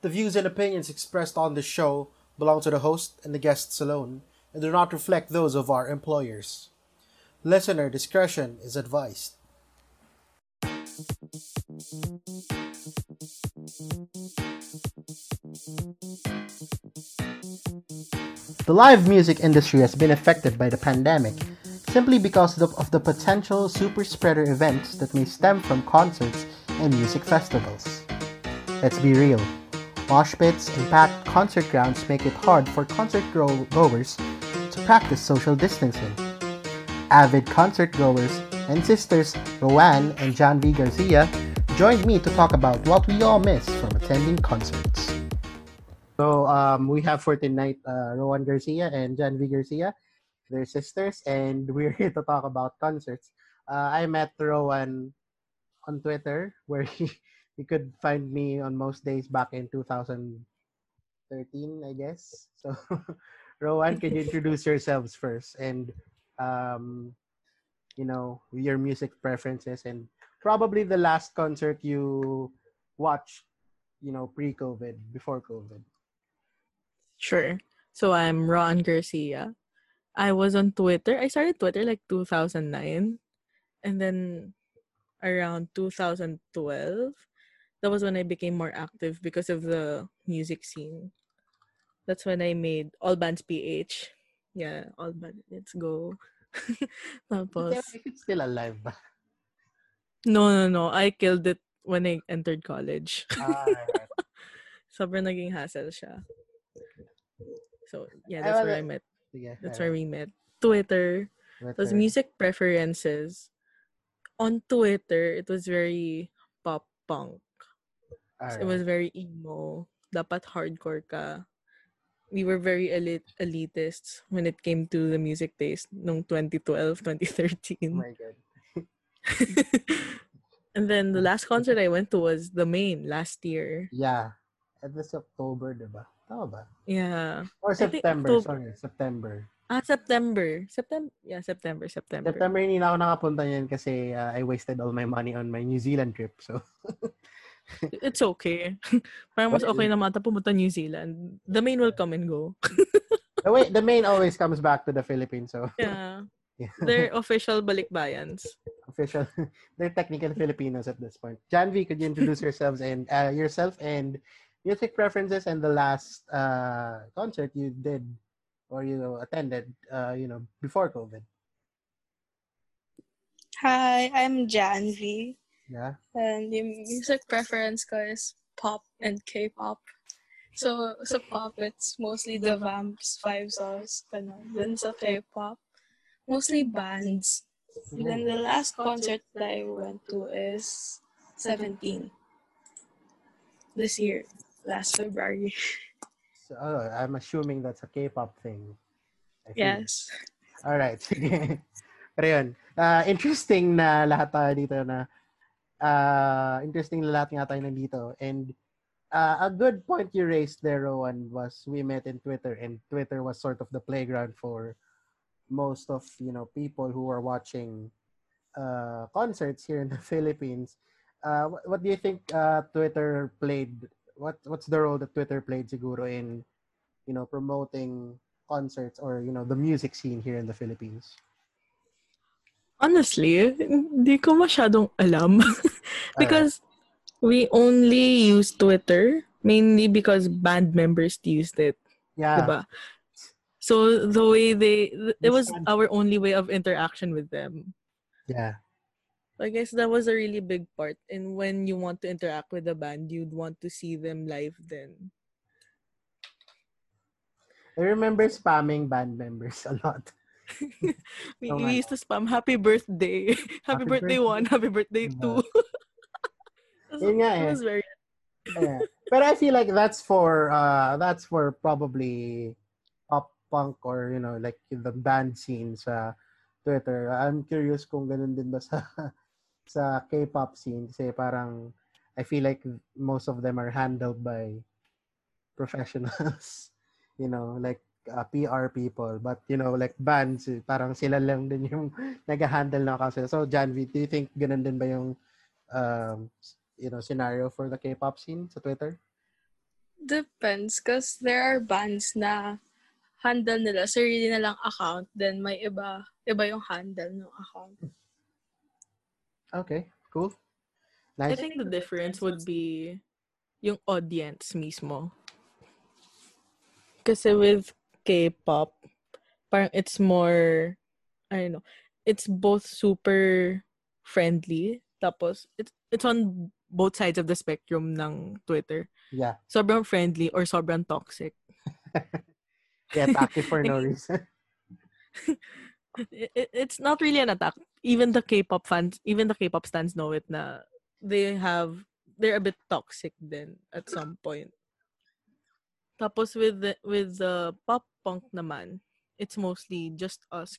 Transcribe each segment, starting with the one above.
The views and opinions expressed on this show belong to the host and the guests alone and do not reflect those of our employers. Listener discretion is advised. The live music industry has been affected by the pandemic simply because of the potential super spreader events that may stem from concerts and music festivals. Let's be real. Mosh pits and packed concert grounds make it hard for concert goers to practice social distancing. Avid concert goers and sisters Rowan and John V. Garcia joined me to talk about what we all miss from attending concerts. So um, we have for tonight uh, Rowan Garcia and John V. Garcia. They're sisters, and we're here to talk about concerts. Uh, I met Rowan on Twitter, where he, he could find me on most days back in 2013, I guess. So, Rowan, can you introduce yourselves first and, um, you know, your music preferences and probably the last concert you watched, you know, pre-COVID, before COVID? Sure. So I'm Ron Garcia. I was on Twitter. I started Twitter like 2009. And then around 2012, that was when I became more active because of the music scene. That's when I made All Bands PH. Yeah, All Bands. Let's go. Tapos, it's still alive No, no, no. I killed it when I entered college. Ah, right. Sobrang naging hassle siya. So, yeah, that's where I met. Yeah, That's where we met. Twitter. Those music preferences. On Twitter, it was very pop punk. Alright. It was very emo. Dapat hardcore ka. We were very elite elitists when it came to the music taste nung 2012, 2013. Oh my God. and then the last concert I went to was The Maine last year. Yeah. At this October, diba? Tama ba? Yeah. Or September, October. sorry. September. Ah, September. September. Yeah, September, September. September hindi na ako nakapunta yan kasi uh, I wasted all my money on my New Zealand trip. So, It's okay. Parang mas okay na mata pumunta New Zealand. The Maine will come and go. the, way, the Maine always comes back to the Philippines. So, Yeah. yeah. They're official balikbayans. official. They're technical Filipinos at this point. Janvi, could you introduce yourselves and uh, yourself and music preferences and the last uh, concert you did or you attended, uh, you know, before COVID? Hi, I'm Janvi, Yeah. and yung music preference ko is pop and K-pop. So, sa pop, it's mostly the Vamps, Five Stars, ganun. Then sa K-pop, mostly bands. Then the last concert that I went to is 17. This year, last February. So, oh, I'm assuming that's a K-pop thing. Yes. All right. Pero yun, uh, interesting na lahat tayo dito na uh, interesting lahat nga tayo nandito. And uh, a good point you raised there, Rowan, was we met in Twitter and Twitter was sort of the playground for most of, you know, people who are watching uh, concerts here in the Philippines. Uh, what, what do you think uh, Twitter played? What What's the role that Twitter played siguro in, you know, promoting concerts or, you know, the music scene here in the Philippines? Honestly, hindi ko masyadong alam. because we only use Twitter mainly because band members used it. Yeah. Diba? So the way they, it was our only way of interaction with them. Yeah. I guess that was a really big part. And when you want to interact with the band, you'd want to see them live then. I remember spamming band members a lot. We, Oh we used to spam happy birthday. happy, Happy birthday, birthday. one, happy birthday Diba? two. Yun nga it eh. was very yeah. But I feel like that's for uh that's for probably pop punk or you know like the band scene sa Twitter. I'm curious kung ganun din ba sa sa K-pop scene kasi parang I feel like most of them are handled by professionals. you know, like uh, PR people. But, you know, like bands, eh, parang sila lang din yung nag-handle ng account sila. So, Janvi, do you think ganun din ba yung um, you know, scenario for the K-pop scene sa Twitter? depends because there are bands na handle nila sarili nilang account then may iba iba yung handle ng account. Okay, cool. I Nice. think the difference would be yung audience mismo. Kasi with K-pop, parang it's more, I don't know, it's both super friendly, tapos it's, it's on both sides of the spectrum ng Twitter. Yeah. Sobrang friendly or sobrang toxic. Get active for no reason. it, it- it's not really an attack. Even the K-pop fans, even the K-pop stans know it na they have they're a bit toxic then at some point. Tapos with the, with the pop punk naman, it's mostly just us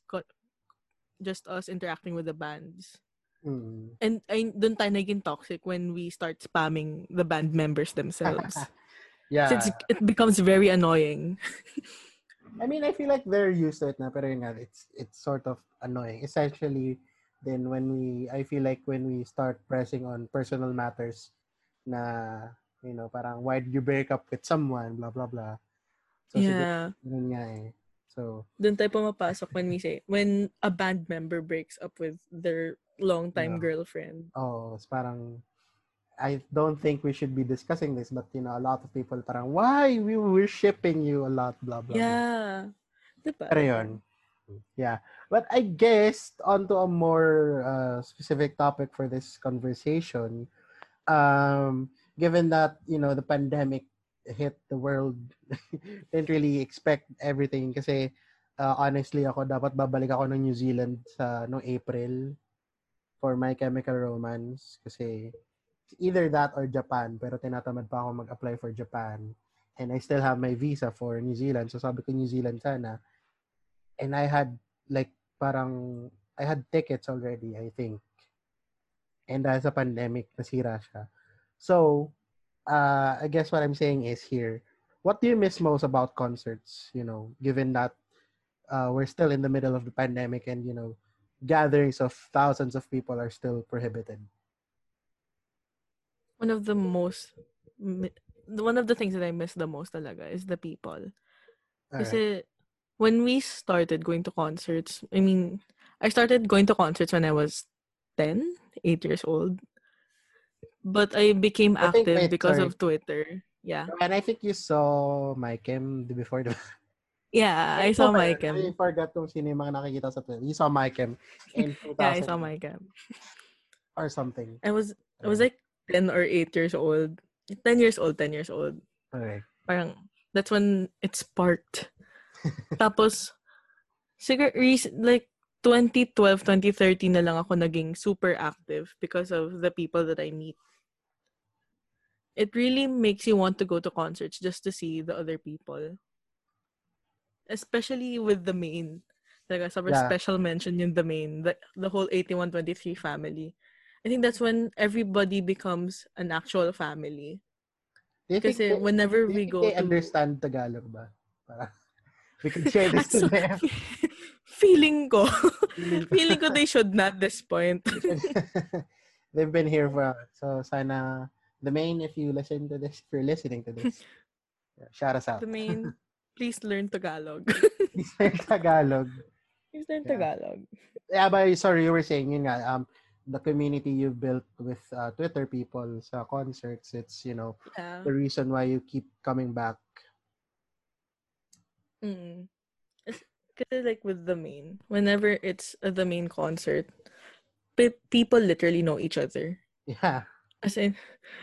just us interacting with the bands. Mm. And ay, dun tayo naging toxic when we start spamming the band members themselves. Yeah. It's, it becomes very annoying. I mean, I feel like they're used to it na, pero yun nga, it's, it's sort of annoying. Essentially, then when we, I feel like when we start pressing on personal matters na, you know, parang, why did you break up with someone, blah, blah, blah. So, yeah. ganun nga eh. So, Doon tayo pumapasok when we say, when a band member breaks up with their longtime Yeah. girlfriend. oh, it's parang, I don't think we should be discussing this, but, you know, a lot of people parang, why? We were shipping you a lot, blah, blah, blah. Yeah. Diba? Pero yun. Yeah. But I guess onto a more uh, specific topic for this conversation. Um, given that, you know, the pandemic hit the world, didn't really expect everything kasi uh, honestly ako dapat babalik ako ng New Zealand sa no April for my chemical romance kasi either that or Japan pero tinatamad pa ako mag-apply for Japan and I still have my visa for New Zealand so sabi ko New Zealand sana and I had like parang I had tickets already, I think. And dahil sa pandemic, nasira siya. So, uh, I guess what I'm saying is here, what do you miss most about concerts, you know, given that uh, we're still in the middle of the pandemic and, you know, gatherings of thousands of people are still prohibited? One of the most, one of the things that I miss the most talaga is the people. Alright. Kasi when we started going to concerts, I mean, I started going to concerts when I was 10, 8 years old. But I became I active wait, because sorry. of Twitter. Yeah. Oh, and I think you saw my Kim before the Yeah, I saw my Mike. I forgot kung sino yung mga nakikita sa Twitter. You saw my in 2000 Yeah, I saw Mike. or something. I was I was like 10 or 8 years old. 10 years old, 10 years old. Okay. Parang that's when it sparked. Tapos siguro like 2012, 2013 na lang ako naging super active because of the people that I meet. It really makes you want to go to concerts just to see the other people. Especially with the Maine. Like, sobrang Yeah. special mention yung the Maine. The, the whole 8123 family. I think that's when everybody becomes an actual family. Do you think Kasi they- whenever we go they to... understand Tagalog ba? Para we can share this to them. Feeling ko, Feeling ko- they should not this point. They've been here for so sana the main if you listen to this, if you're listening to this, yeah, shout us out. the main, please learn Tagalog. Please learn Tagalog. please learn Yeah. Tagalog. Yeah, but sorry, you were saying yun nga, um, the community you've built with uh, Twitter people sa concerts, it's, you know, Yeah. the reason why you keep coming back. Mm. Kasi like with the Maine, whenever it's the Maine concert, pe- people literally know each other. Yeah. As in,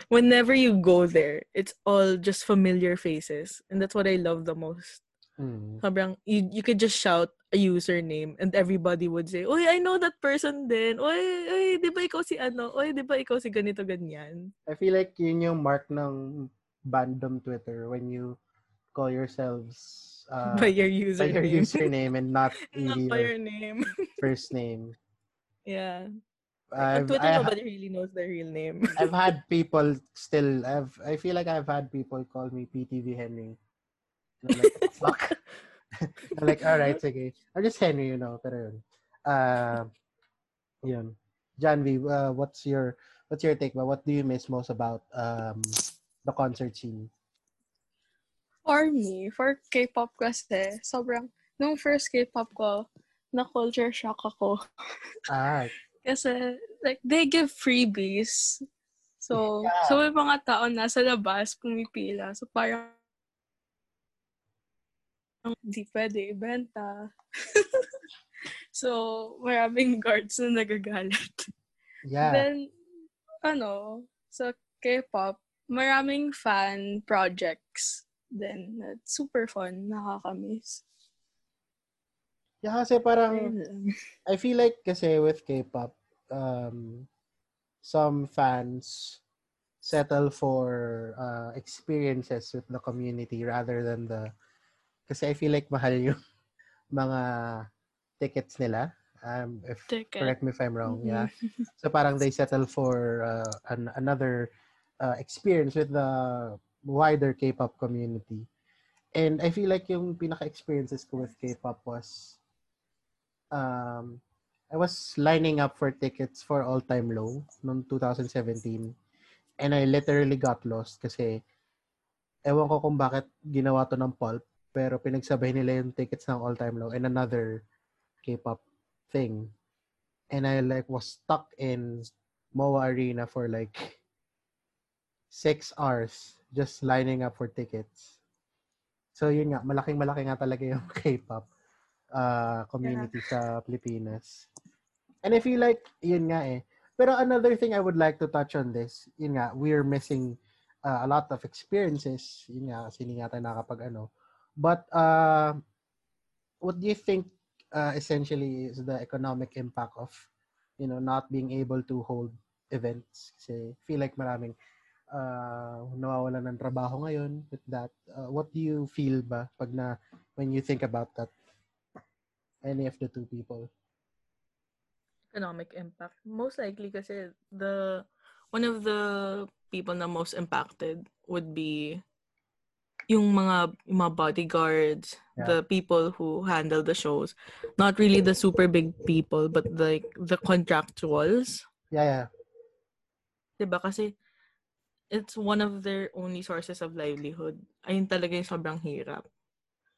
whenever you go there, it's all just familiar faces. And that's what I love the most. Mm. Sobrang, you, you could just shout a username and everybody would say, Oy, I know that person din. Oy, oy, di ba ikaw si ano? Oy, di ba ikaw si ganito, ganyan? I feel like yun yung mark ng bandom Twitter when you call yourselves uh, by your by username. your username and not Not by your name. first name. yeah. I've, Twitter, I, nobody really knows their real name. I've had people still. I've. I feel like I've had people call me PTV Henry. I'm like, fuck. I'm like, all right, okay. I'm just Henry, you know. Pero yun. Uh, yun. John V, uh, what's your what's your take? What do you miss most about um the concert scene? For me, for K-pop kasi, sobrang, nung first K-pop ko, na culture shock ako. Ah, Kasi, like, they give freebies. So, Yeah. so may mga tao nasa labas, pumipila. So, parang, hindi pwede ibenta. so, maraming guards na nagagalit. yeah. Then, ano, sa K-pop, maraming fan projects. Then, it's super fun. Nakakamiss. Yeah, kasi parang. I feel like kasi with K-pop, um, some fans settle for uh, experiences with the community rather than the kasi I feel like mahal yung mga tickets nila. Um, if Ticket. correct me if I'm wrong, Mhm. yeah. So parang they settle for uh, an, another uh, experience with the wider K-pop community. And I feel like yung pinaka-experiences ko with K-pop was um, I was lining up for tickets for All Time Low noong 2017. And I literally got lost kasi ewan ko kung bakit ginawa to ng Pulp pero pinagsabay nila yung tickets ng All Time Low and another K-pop thing. And I like was stuck in MOA Arena for like six hours just lining up for tickets. So yun nga, malaking malaki nga talaga yung K-pop uh, community sa Pilipinas. And I feel like, yun nga eh. Pero another thing I would like to touch on this, yun nga, we're missing uh, a lot of experiences. Yun nga, kasi hindi nga tayo nakapag ano. But uh, what do you think uh, essentially is the economic impact of, you know, not being able to hold events? Kasi feel like maraming uh, nawawalan ng trabaho ngayon with that. Uh, what do you feel ba pag na, when you think about that? Any of the two people? economic impact. Most likely kasi the one of the people na most impacted would be yung mga yung mga bodyguards, Yeah. the people who handle the shows. Not really the super big people, but like the contractuals. Yeah, yeah. 'Di ba kasi it's one of their only sources of livelihood. Ayun talaga yung sobrang hirap.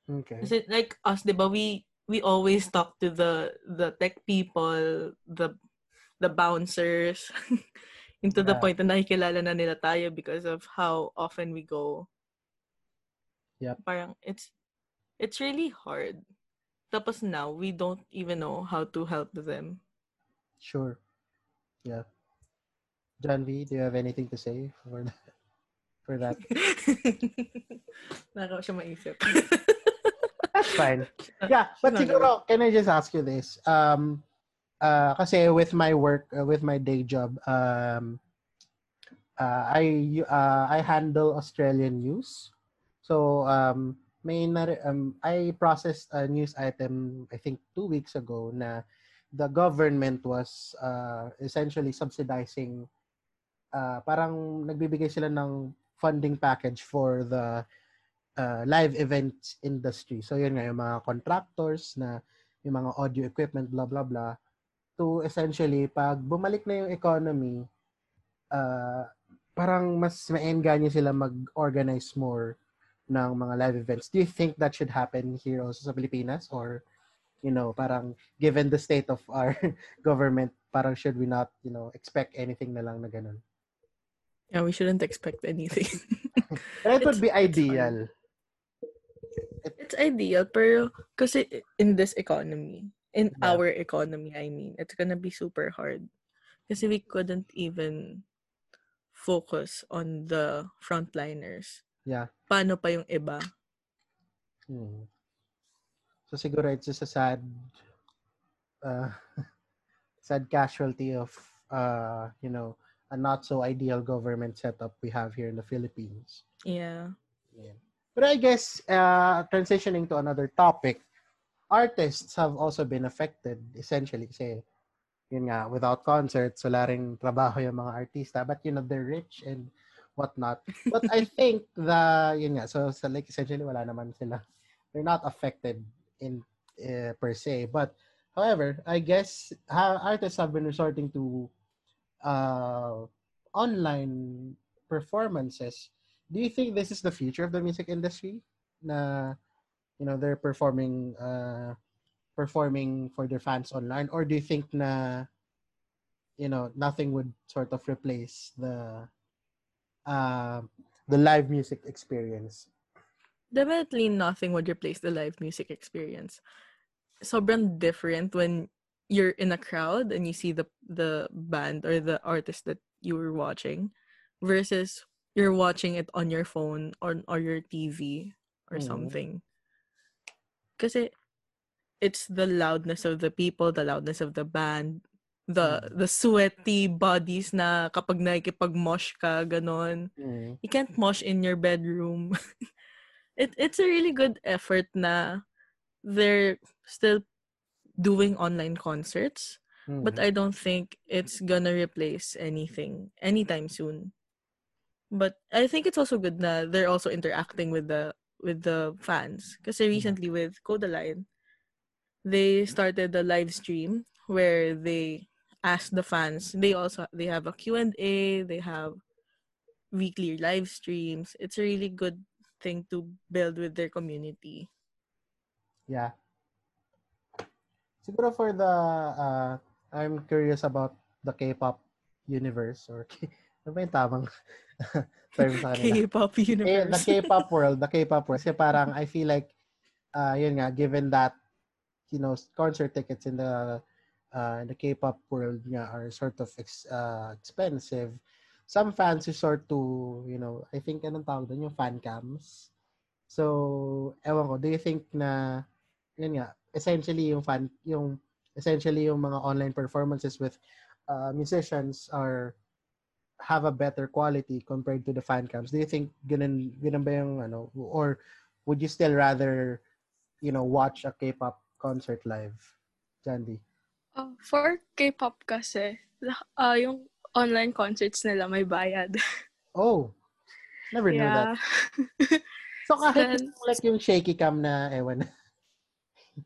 Okay. Kasi like us, 'di ba, we we always talk to the the tech people, the the bouncers, into the point na nakikilala na nila tayo because of how often we go. Yep. Parang it's it's really hard. Tapos now, we don't even know how to help them. Sure. Yeah. John V, do you have anything to say for that? For that? Nakaw siya maisip. That's fine. Yeah, but siguro, can I just ask you this? Um, uh, kasi with my work, uh, with my day job, um, uh, I uh, I handle Australian news. So um, may nar- um, I processed a news item I think two weeks ago na the government was uh, essentially subsidizing uh, parang nagbibigay sila ng funding package for the uh, live events industry. So yun nga, yung mga contractors na yung mga audio equipment, blah, blah, blah, to essentially, pag bumalik na yung economy, uh, parang mas maengganyo sila mag-organize more ng mga live events. Do you think that should happen here also sa Pilipinas? Or, you know, parang given the state of our government, parang should we not, you know, expect anything na lang na ganun? Yeah, we shouldn't expect anything. But it would It's- be it's ideal. It's ideal, pero kasi in this economy, in Yeah. our economy, I mean, it's gonna be super hard. Kasi we couldn't even focus on the frontliners. Yeah. Paano pa yung iba? Hmm. So siguro it's just a sad uh, sad casualty of uh, you know, a not so ideal government setup we have here in the Philippines. Yeah. Yeah. But I guess uh, transitioning to another topic, artists have also been affected essentially kasi yun nga, without concerts, wala rin trabaho yung mga artista. But, you know, they're rich and whatnot. But I think the, yun nga, so, so like essentially wala naman sila. They're not affected in uh, per se. But, however, I guess ha- artists have been resorting to uh, online performances. Do you think this is the future of the music industry? na you know they're performing uh performing for their fans online or do you think na you know nothing would sort of replace the uh, the live music experience Definitely nothing would replace the live music experience. Sobrang different when you're in a crowd and you see the the band or the artist that you were watching versus you're watching it on your phone or or your TV or Mhm. something. Kasi it's the loudness of the people, the loudness of the band, the the sweaty bodies na kapag nakikipag-mosh ka, ganon Mm. you can't mosh in your bedroom. it it's a really good effort na they're still doing online concerts, Mm. but I don't think it's gonna replace anything anytime soon. But I think it's also good na they're also interacting with the with the fans. Kasi recently with Kodaline, they started the live stream where they ask the fans. They also they have a Q&A, they have weekly live streams. It's a really good thing to build with their community. Yeah. Siguro for the uh, I'm curious about the K-pop universe or K- ano ba yung tamang term sa kanila? K-pop Eh, the universe. K-pop world, the K-pop world. Kasi parang I feel like uh yun nga given that you know concert tickets in the uh the K-pop world nga are sort of ex, uh, expensive. Some fans resort to, you know, I think anong tawag doon yung fan cams. So, ewan ko, do you think na yun nga, essentially yung fan yung essentially yung mga online performances with uh, musicians are have a better quality compared to the fan cams. Do you think ganun, ganun ba yung ano or would you still rather you know watch a K-pop concert live? Jandy. Uh, for K-pop kasi, uh, yung online concerts nila may bayad. Oh. Never knew that. So kahit Then- like yung shaky cam na ewan.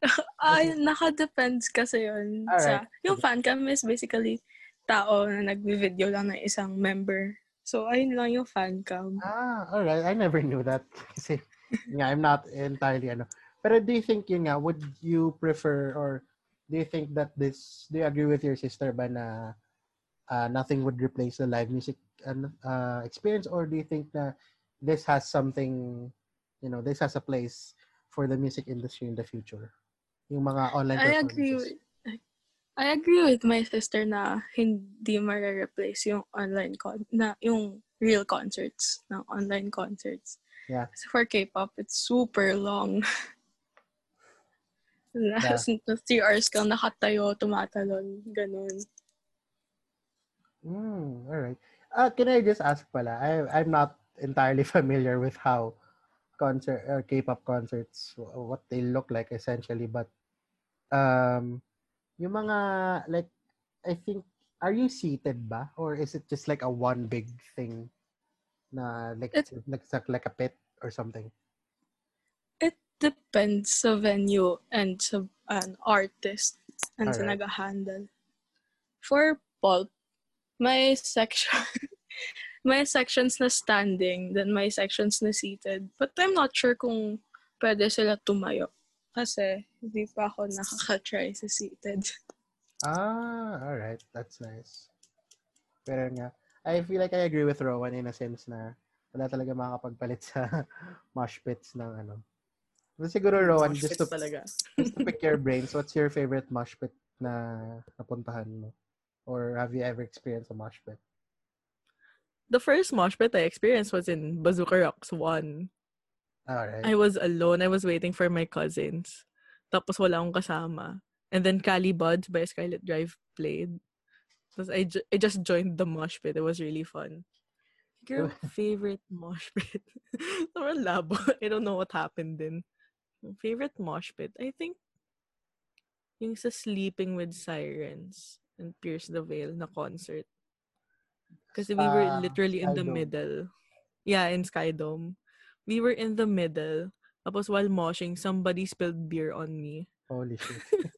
Ay, naka-depends kasi yun sa... Alright. Yung fan cam is basically tao na nagvi-video lang ng isang member. So, ayun lang yung fan cam. Ah, all right. I never knew that kasi nga I'm not entirely ano. Pero do you think yun nga would you prefer or do you think that this do you agree with your sister ba na uh, nothing would replace the live music uh, experience or do you think na this has something you know this has a place for the music industry in the future yung mga online I agree with, I agree with my sister na hindi ma-replace yung online con na yung real concerts ng online concerts. Yeah. Kasi for K-pop, it's super long. Last three hours kang nakatayo, tumatalon, ganun. Mm, all right. Uh, can I just ask pala? I I'm not entirely familiar with how concert or K-pop concerts wh- what they look like essentially, but um, yung mga like I think are you seated ba or is it just like a one big thing na like It- like like a pit or something? It depends sa venue and sa an artist and sa Alright. nag-handle. For pulp, may section may sections na standing, then may sections na seated. But I'm not sure kung pwede sila tumayo. Kasi hindi pa ako nakaka-try sa seated. Ah, all right. That's nice. Pero nga, I feel like I agree with Rowan in a sense na wala talaga makakapagpalit sa mosh pits ng ano. But siguro, Rowan, Mosh just to, talaga. just to pick your brains, what's your favorite mosh pit na napuntahan mo? Or have you ever experienced a mosh pit? The first mosh pit I experienced was in Bazooka Rocks 1. All right. I was alone. I was waiting for my cousins. Tapos wala akong kasama. And then Cali Buds by Scarlet Drive played. Tapos I, ju- I just joined the mosh pit. It was really fun. Girl, favorite mosh pit. Sobrang labo. I don't know what happened then. Favorite mosh pit? I think yung sa Sleeping with Sirens and Pierce the Veil na concert. Kasi we were Ah, literally in the middle. Yeah, in Skydome. We were in the middle. Tapos while moshing, somebody spilled beer on me. Holy shit.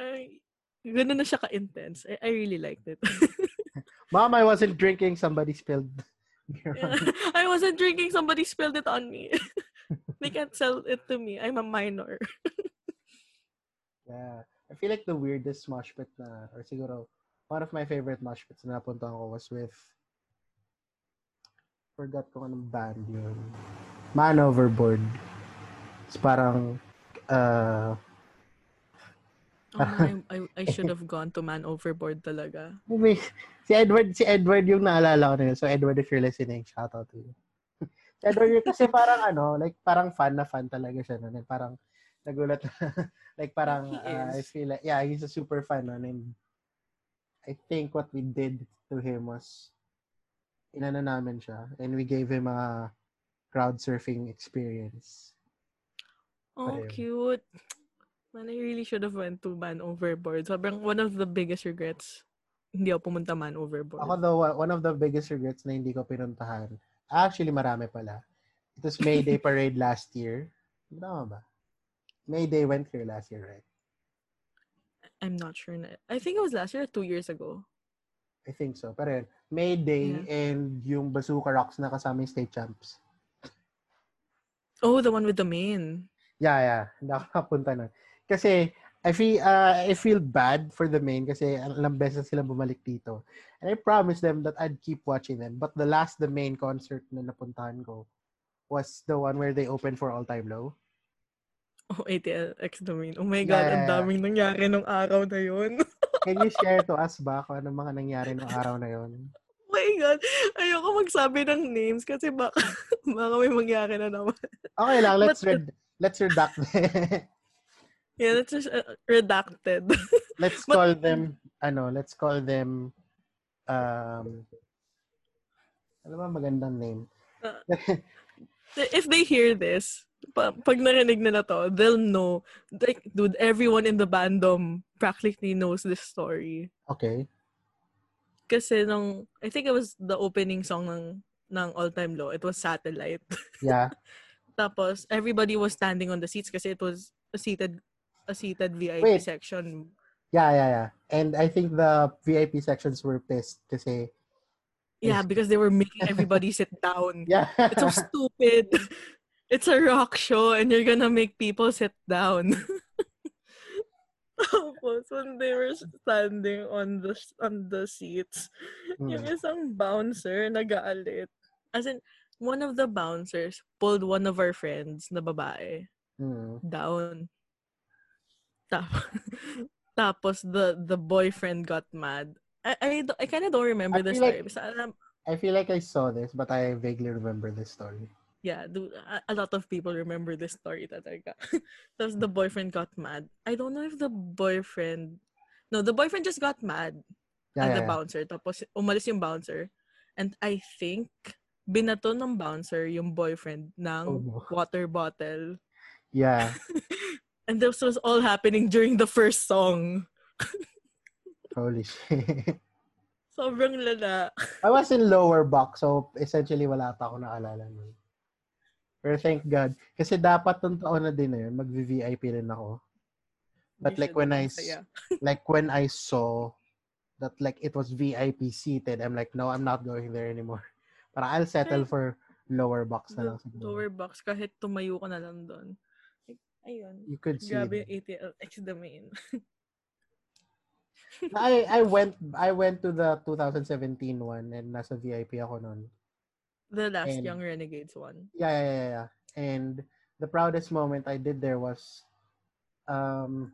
Ay, ganun na siya ka-intense. I, I really liked it. Mom, I wasn't drinking. Somebody spilled Yeah. I wasn't drinking. Somebody spilled it on me. they can't sell it to me. I'm a minor. yeah. I feel like the weirdest mosh pit na, or siguro, one of my favorite mosh pits na napunta ko was with, forgot ko anong band yun. Man Overboard. It's parang, uh, Oh, I, I, I should have gone to Man Overboard talaga. Si Edward, si Edward yung naalala ko na yun. So Edward, if you're listening, shout out to you. si Edward yun kasi parang ano, like parang fan na fan talaga siya. And parang nagulat like parang uh, I feel like, yeah, he's a super fan nun. And I think what we did to him was inano namin siya. And we gave him a crowd surfing experience. Oh, cute. Man, I really should have went to Man Overboard. Sobrang one of the biggest regrets. Hindi ako pumunta Man Overboard. Ako though, one of the biggest regrets na hindi ko pinuntahan, actually marami pala. It was Mayday Parade last year. Tama ba? Mayday went here last year, right? I'm not sure. Na. I think it was last year or two years ago. I think so. Pero yun, May Day Yeah. and yung Bazooka Rocks na kasama yung state champs. Oh, the one with the main. Yeah, yeah. Hindi ako nun. Kasi, I feel, uh, I feel bad for the main kasi alam beses sila bumalik dito. And I promised them that I'd keep watching them. But the last, the main concert na napuntahan ko was the one where they opened for All Time Low. Oh, ATL X Domain. Oh my Yeah, God, yeah, ang yeah. daming nangyari nung araw na yun. Can you share to us ba kung ano mga nangyari noong araw na yon? oh my God. Ayoko magsabi ng names kasi baka, baka may mangyari na naman. Okay lang, let's But- red let's redact Yeah, that's just uh, redacted. let's But- call them ano, let's call them um ano ba magandang name? if they hear this, pag narinig nila to, they'll know. Like, dude, everyone in the bandom practically knows this story. Okay. Kasi nung, I think it was the opening song ng, ng All Time Low. It was Satellite. Yeah. Tapos, everybody was standing on the seats kasi it was a seated a seated VIP Wait. section. Yeah, yeah, yeah. And I think the VIP sections were pissed kasi Yeah, because they were making everybody sit down. yeah. It's so stupid. It's a rock show and you're gonna make people sit down. Tapos, when they were standing on the on the seats, yung Mm. isang bouncer nagaalit. As in, one of the bouncers pulled one of our friends na babae Mm. down. Tapos, tapos the the boyfriend got mad. I I, I kind of don't remember I the feel story. like- I feel like I saw this, but I vaguely remember this story. Yeah, dude, a, a lot of people remember this story talaga. Tapos the boyfriend got mad. I don't know if the boyfriend... No, the boyfriend just got mad Yeah, at yeah, the yeah. bouncer. Tapos umalis yung bouncer. And I think binato ng bouncer yung boyfriend ng Oh, water bottle. Yeah. And this was all happening during the first song. Holy shit. Sobrang lala. I was in lower box, so essentially wala pa ako naalala nun. Pero thank God. Kasi dapat nung taon na din na yun, mag-VIP rin ako. But like when I, like when I saw that like it was VIP seated, I'm like, no, I'm not going there anymore. Para I'll settle for lower box na lang. Siguro. lower box, kahit tumayo ka na lang doon. Like, ayun. You could see. Grabe yung ATL X the main. I I went I went to the 2017 one and nasa VIP ako nun. The last And- Young Renegades one. Yeah, yeah, yeah, yeah. And the proudest moment I did there was, um,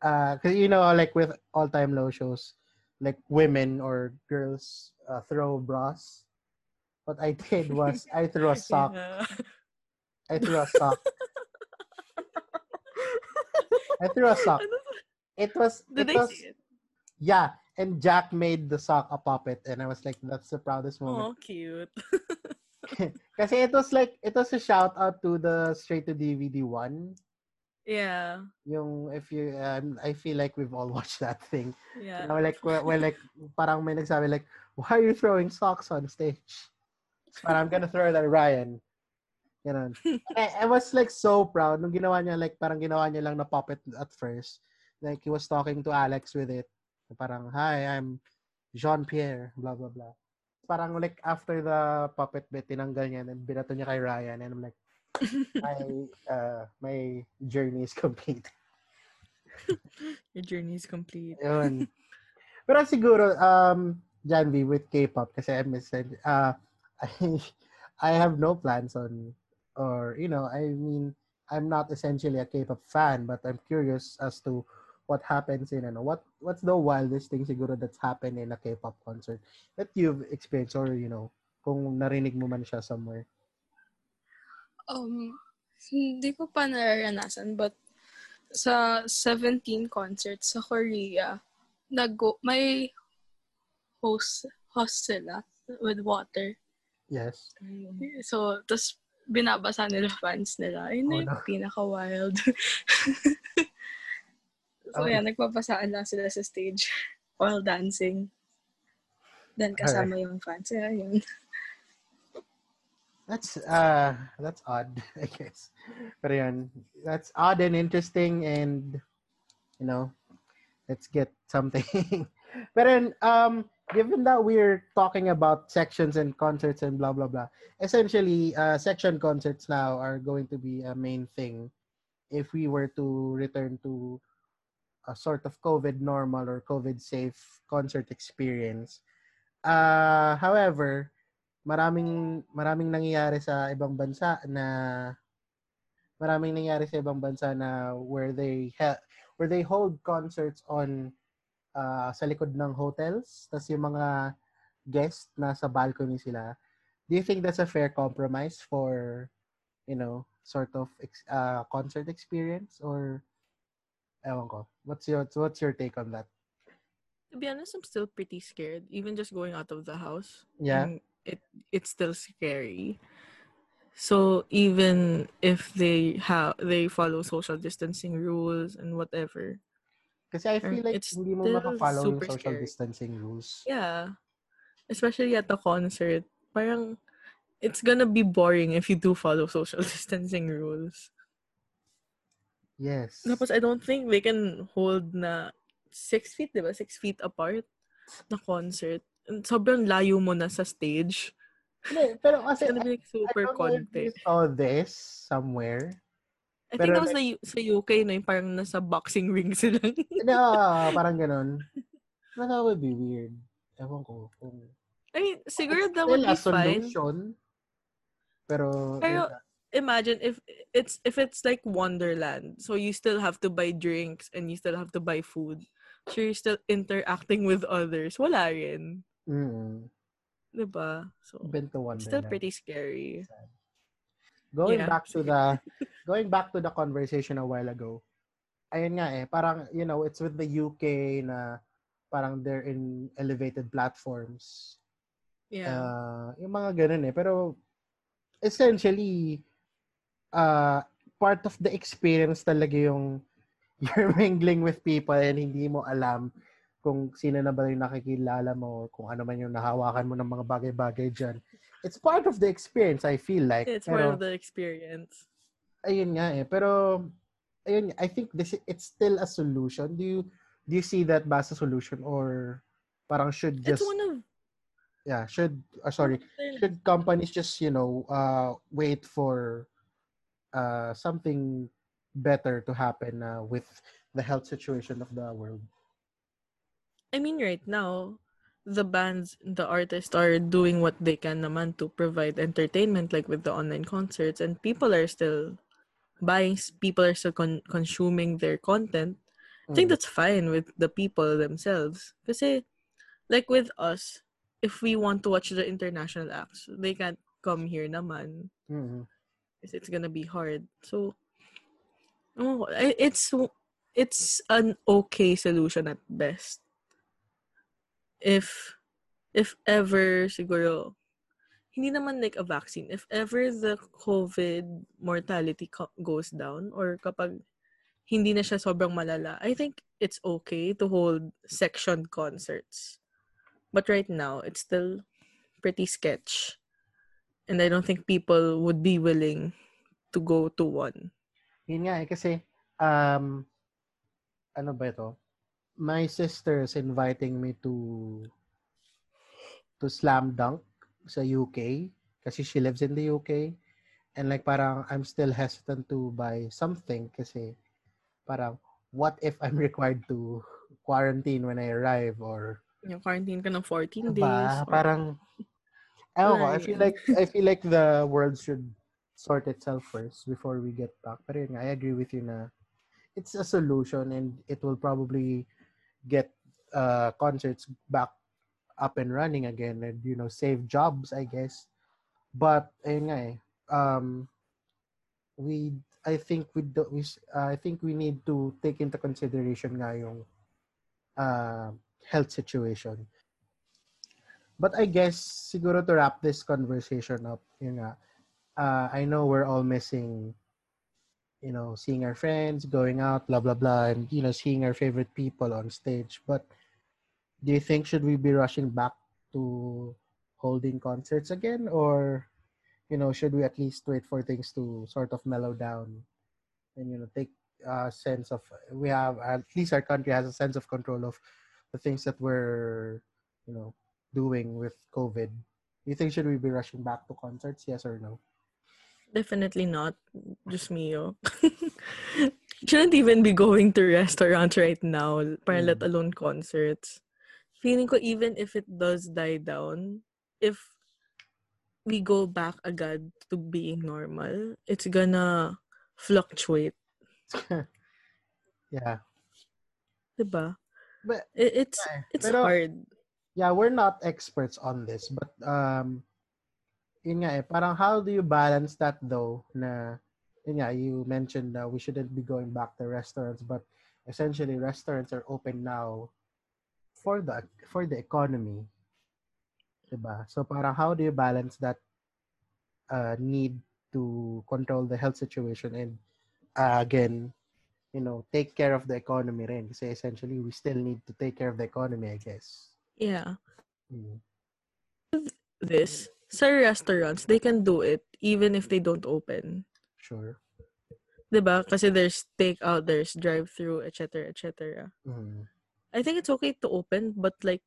uh, cause you know, like with all-time low shows, like women or girls uh, throw bras. What I did was I threw a sock. Yeah. I threw a sock. I threw a sock. It was. Did it they was, see it? Yeah, and Jack made the sock a puppet, and I was like, "That's the proudest moment." Oh, cute. Kasi it was like it was a shout out to the straight to DVD one. Yeah. Yung if you um, I feel like we've all watched that thing. Yeah. You know, like well, well, like parang may nagsabi like why are you throwing socks on stage? But I'm gonna throw it at Ryan. You know. I, I was like so proud nung ginawa niya like parang ginawa niya lang na puppet at first. Like he was talking to Alex with it. Parang hi, I'm Jean Pierre, blah blah blah. parang like after the puppet bit, tinanggal niya and binato niya kay Ryan and I'm like, my, uh, my journey is complete. Your journey is complete. Yun. Pero siguro, um, Janvi, with K-pop, kasi I said, uh, I, I have no plans on, or, you know, I mean, I'm not essentially a K-pop fan, but I'm curious as to what happens in, ano, what, what's the wildest thing siguro that's happened in a K-pop concert that you've experienced or, you know, kung narinig mo man siya somewhere. Um, hindi ko pa nararanasan, but sa 17 concerts sa Korea, nag may host, host sila with water. Yes. So, tas binabasa nila fans nila. Ayun na Oh, yung no. pinaka-wild. so, Okay. yan, nagpapasaan lang sila sa stage while dancing. Then, kasama yung fans. Yeah, yun. That's uh that's odd, I guess. Pero yun, that's odd and interesting and you know, let's get something. But then um given that we're talking about sections and concerts and blah blah blah, essentially uh section concerts now are going to be a main thing if we were to return to a sort of COVID normal or COVID safe concert experience. Uh however, maraming maraming nangyayari sa ibang bansa na maraming nangyayari sa ibang bansa na where they ha- where they hold concerts on uh, sa likod ng hotels. Tas yung mga guest nasa balcony sila. Do you think that's a fair compromise for you know sort of ex- uh, concert experience or ewan ko what's your what's your take on that To be honest, I'm still pretty scared. Even just going out of the house. yeah It it's still scary. So even if they have they follow social distancing rules and whatever, kasi I feel er, like It's hindi mo makafollow yung social scary. distancing rules yeah, especially at the concert, parang it's gonna be boring if you do follow social distancing rules. Yes Tapos I don't think they can hold na six feet, di ba? Six feet apart na concert. And sobrang layo mo na sa stage. Hindi, pero It's kasi gonna be like I super don't know if konti. you saw this somewhere. I Pero think that was the, U- sa UK na yung parang nasa boxing ring sila. No, parang ganun. But that would be weird. Ewan ko. Kung... I mean, siguro It's that would still be a fine. solution. Pero, Pero- yun. Imagine if it's if it's like Wonderland. So you still have to buy drinks and you still have to buy food. So you're still interacting with others. Wala rin. Mm, Diba? So, been to it's still pretty scary. Going Yeah, back to the going back to the conversation a while ago. Ayun nga eh, parang you know, it's with the UK na parang they're in elevated platforms. Yeah. Uh, yung mga ganun eh. Pero essentially uh, part of the experience talaga yung you're mingling with people and hindi mo alam kung sino na ba yung nakikilala mo, kung ano man yung nahawakan mo ng mga bagay-bagay dyan. It's part of the experience, I feel like. it's Pero, part of the experience. ayun nga eh. Pero, ayun, I think this it's still a solution. Do you do you see that ba as a solution or parang should just it's one of yeah should uh, sorry should companies just you know uh wait for uh something better to happen uh, with the health situation of the world I mean, right now, the bands, the artists are doing what they can naman to provide entertainment, like with the online concerts, and people are still buying, people are still con- consuming their content. I think Mm. that's fine with the people themselves. Because, like with us, if we want to watch the international acts, they can't come here naman. Mhm. Because it's gonna be hard. So, oh, it's it's an okay solution at best. If if ever siguro hindi naman like a vaccine. If ever the COVID mortality co- goes down or kapag hindi na siya sobrang malala, I think it's okay to hold section concerts. But right now, it's still pretty sketch. And I don't think people would be willing to go to one. yun nga eh kasi um ano ba ito my sister is inviting me to to slam dunk sa UK kasi she lives in the UK and like parang I'm still hesitant to buy something kasi parang what if I'm required to quarantine when I arrive or Yung quarantine ka ng 14 diba? days. or- Parang ewan ko, I feel like I feel like the world should sort itself first before we get back. But yun, I agree with you na it's a solution and it will probably get uh, concerts back up and running again and you know save jobs I guess. But ayun nga eh, um, we I think we do, we uh, I think we need to take into consideration nga yung uh, health situation. But I guess siguro to wrap this conversation up, yun nga, uh, I know we're all missing you know, seeing our friends, going out, blah blah blah, and you know, seeing our favorite people on stage. But do you think should we be rushing back to holding concerts again, or you know, should we at least wait for things to sort of mellow down and you know, take a sense of we have at least our country has a sense of control of the things that we're you know doing with COVID. You think should we be rushing back to concerts? Yes or no? Definitely not. Just me, oh. Shouldn't even be going to restaurants right now, para Mm. let alone concerts. Feeling ko even if it does die down, if we go back agad to being normal, it's gonna fluctuate, yeah. diba? But It, it's it's pero- hard. Yeah, we're not experts on this, but um yun nga eh, parang how do you balance that though na yun nga, you mentioned that we shouldn't be going back to restaurants, but essentially restaurants are open now for the for the economy. Diba? So parang how do you balance that uh, need to control the health situation and uh, again, you know, take care of the economy rin. Kasi essentially, we still need to take care of the economy, I guess. Yeah. Mm. This sa restaurants, they can do it even if they don't open. Sure. 'Di ba? Kasi there's takeout, there's drive-through, etc., etc. Mm. I think it's okay to open, but like,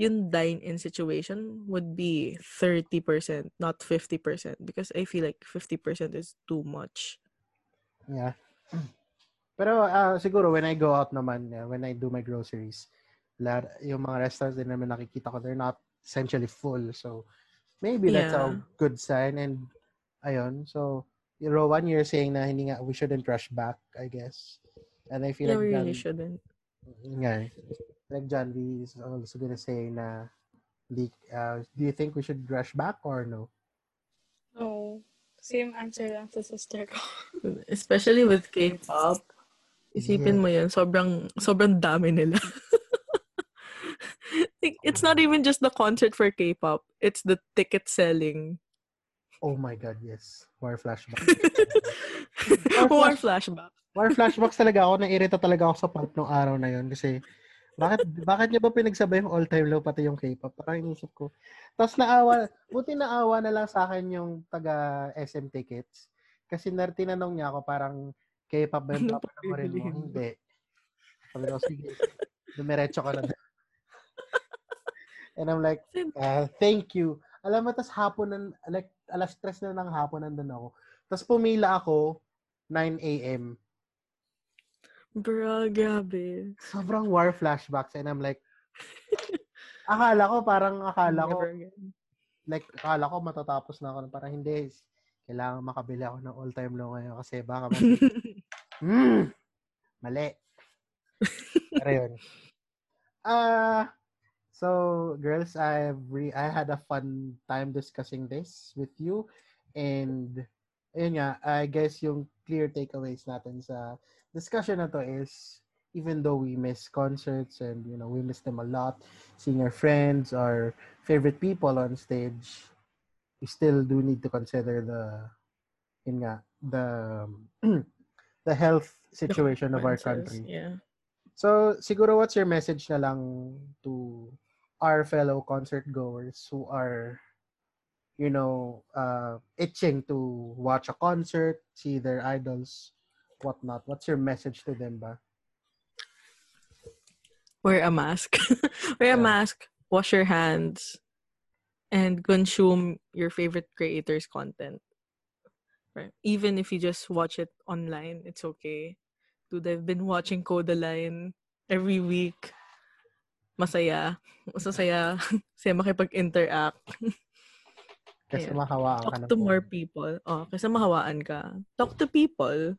yung dine-in situation would be 30%, not 50%. Because I feel like 50% is too much. Yeah. Pero ah, siguro when I go out naman, uh, when I do my groceries, lahat, yung mga restaurants din naman nakikita ko, they're not essentially full. So, maybe that's a Yeah. good sign. And, ayun. So, Rowan, you're saying na hindi nga, we shouldn't rush back, I guess. And I feel Yeah, like we really John, shouldn't. nga, eh. like John V is also gonna say na, di, uh, do you think we should rush back or no? No. Same answer lang sa sister ko. Especially with K-pop. Isipin mo yun, sobrang, sobrang dami nila. It's not even just the concert for K-pop. It's the ticket selling. Oh my God, yes. War flashback. War flashback. War flashbacks talaga ako. Nairita talaga ako sa pulp nung araw na yon kasi bakit bakit niya ba pinagsabay yung all-time low pati yung K-pop? Parang inisip ko. Tapos naawa, buti naawa na lang sa akin yung taga SM tickets. Kasi nar tinanong niya ako parang K-pop ba yung Ano pa papanoorin mo? Hindi. Sabi ko, sige. Dumiretso ka na. And I'm like, uh, thank you. Alam mo, tas hapon, na, like, alas stress na ng hapon nandun ako. Tapos pumila ako, 9 a.m. Bro, grabe. sobrang war flashbacks and I'm like akala ko parang akala ko like akala ko matatapos na ako parang hindi kailangan makabili ako ng all time low ngayon kasi baka mas mm, mali pero yun ah so girls I've re- I had a fun time discussing this with you and ayun nga I guess yung clear takeaways natin sa discussion na to is even though we miss concerts and you know we miss them a lot seeing our friends our favorite people on stage we still do need to consider the yun nga the the health situation of our country Yeah. so siguro what's your message na lang to our fellow concert goers who are you know uh itching to watch a concert see their idols whatnot what's your message to them ba Wear a mask. Wear a Yeah. mask. wash your hands, and consume your favorite creator's content. Right. Even if you just watch it online, it's okay. Dude, I've been watching Kodaline every week. Masaya. Masasaya. Kasi makipag-interact. Kasi mahawaan ka Talk na to po. more people. Oh, kasi mahawaan ka. Talk to people.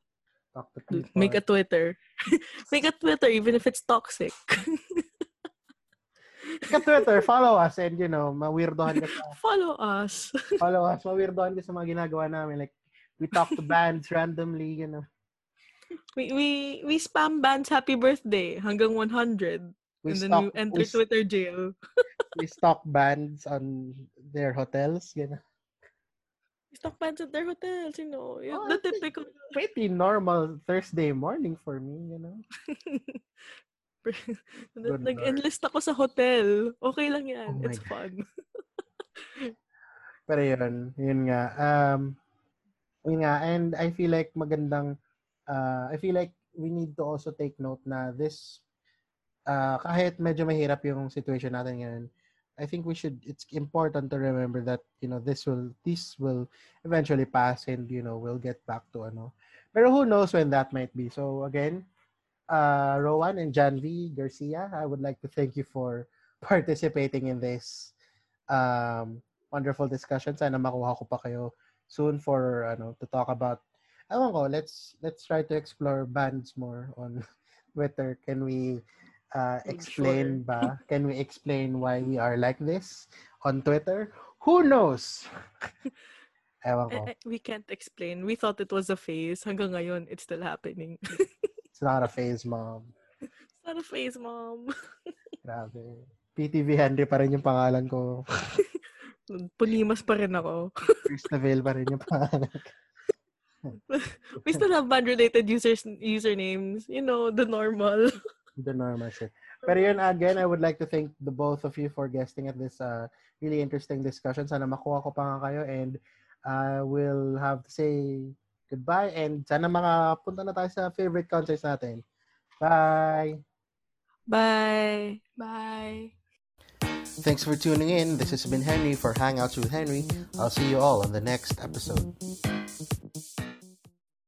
Talk to people. Make a Twitter. Make a Twitter even if it's toxic. Ka Twitter, follow us and you know, mawirdohan ka sa Follow us. follow us, mawirdohan ka sa mga ginagawa namin. Like, we talk to bands randomly, you know. We we we spam bands happy birthday hanggang 100 We and then stalk, you enter we, Twitter jail. we stalk bands on their hotels, you know. We stalk bands at their hotels, you know. Yun, Oh, the typical. Pretty normal Thursday morning for me, you know. Nag-enlist ako sa hotel. Okay lang yan. Oh It's God. fun. Pero yun, yun nga. Um, yun nga, and I feel like magandang, uh, I feel like we need to also take note na this, uh, kahit medyo mahirap yung situation natin ngayon, I think we should, it's important to remember that, you know, this will, this will eventually pass and, you know, we'll get back to ano. Pero who knows when that might be. So again, uh, Rowan and Janvi Garcia, I would like to thank you for participating in this um, wonderful discussion. Sana makuha ko pa kayo soon for ano to talk about ewan ko, let's let's try to explore bands more on Twitter. Can we uh, explain ba? Can we explain why we are like this on Twitter? Who knows? Ewan ko. Eh, eh, we can't explain. We thought it was a phase. Hanggang ngayon, it's still happening. It's not a phase, mom. it's not a phase, mom. Grabe. PTV Henry pa rin yung pangalan ko. Punimas pa rin ako. Christabel pa rin yung pangalan. We still have band-related users usernames. You know, the normal. The normal shit. Pero yun, again, I would like to thank the both of you for guesting at this uh, really interesting discussion. Sana makuha ko pa nga kayo and uh, we'll have to say goodbye and sana makapunta na tayo sa favorite concerts natin. Bye! Bye. Bye. Thanks for tuning in. This has been Henry for Hangouts with Henry. I'll see you all on the next episode.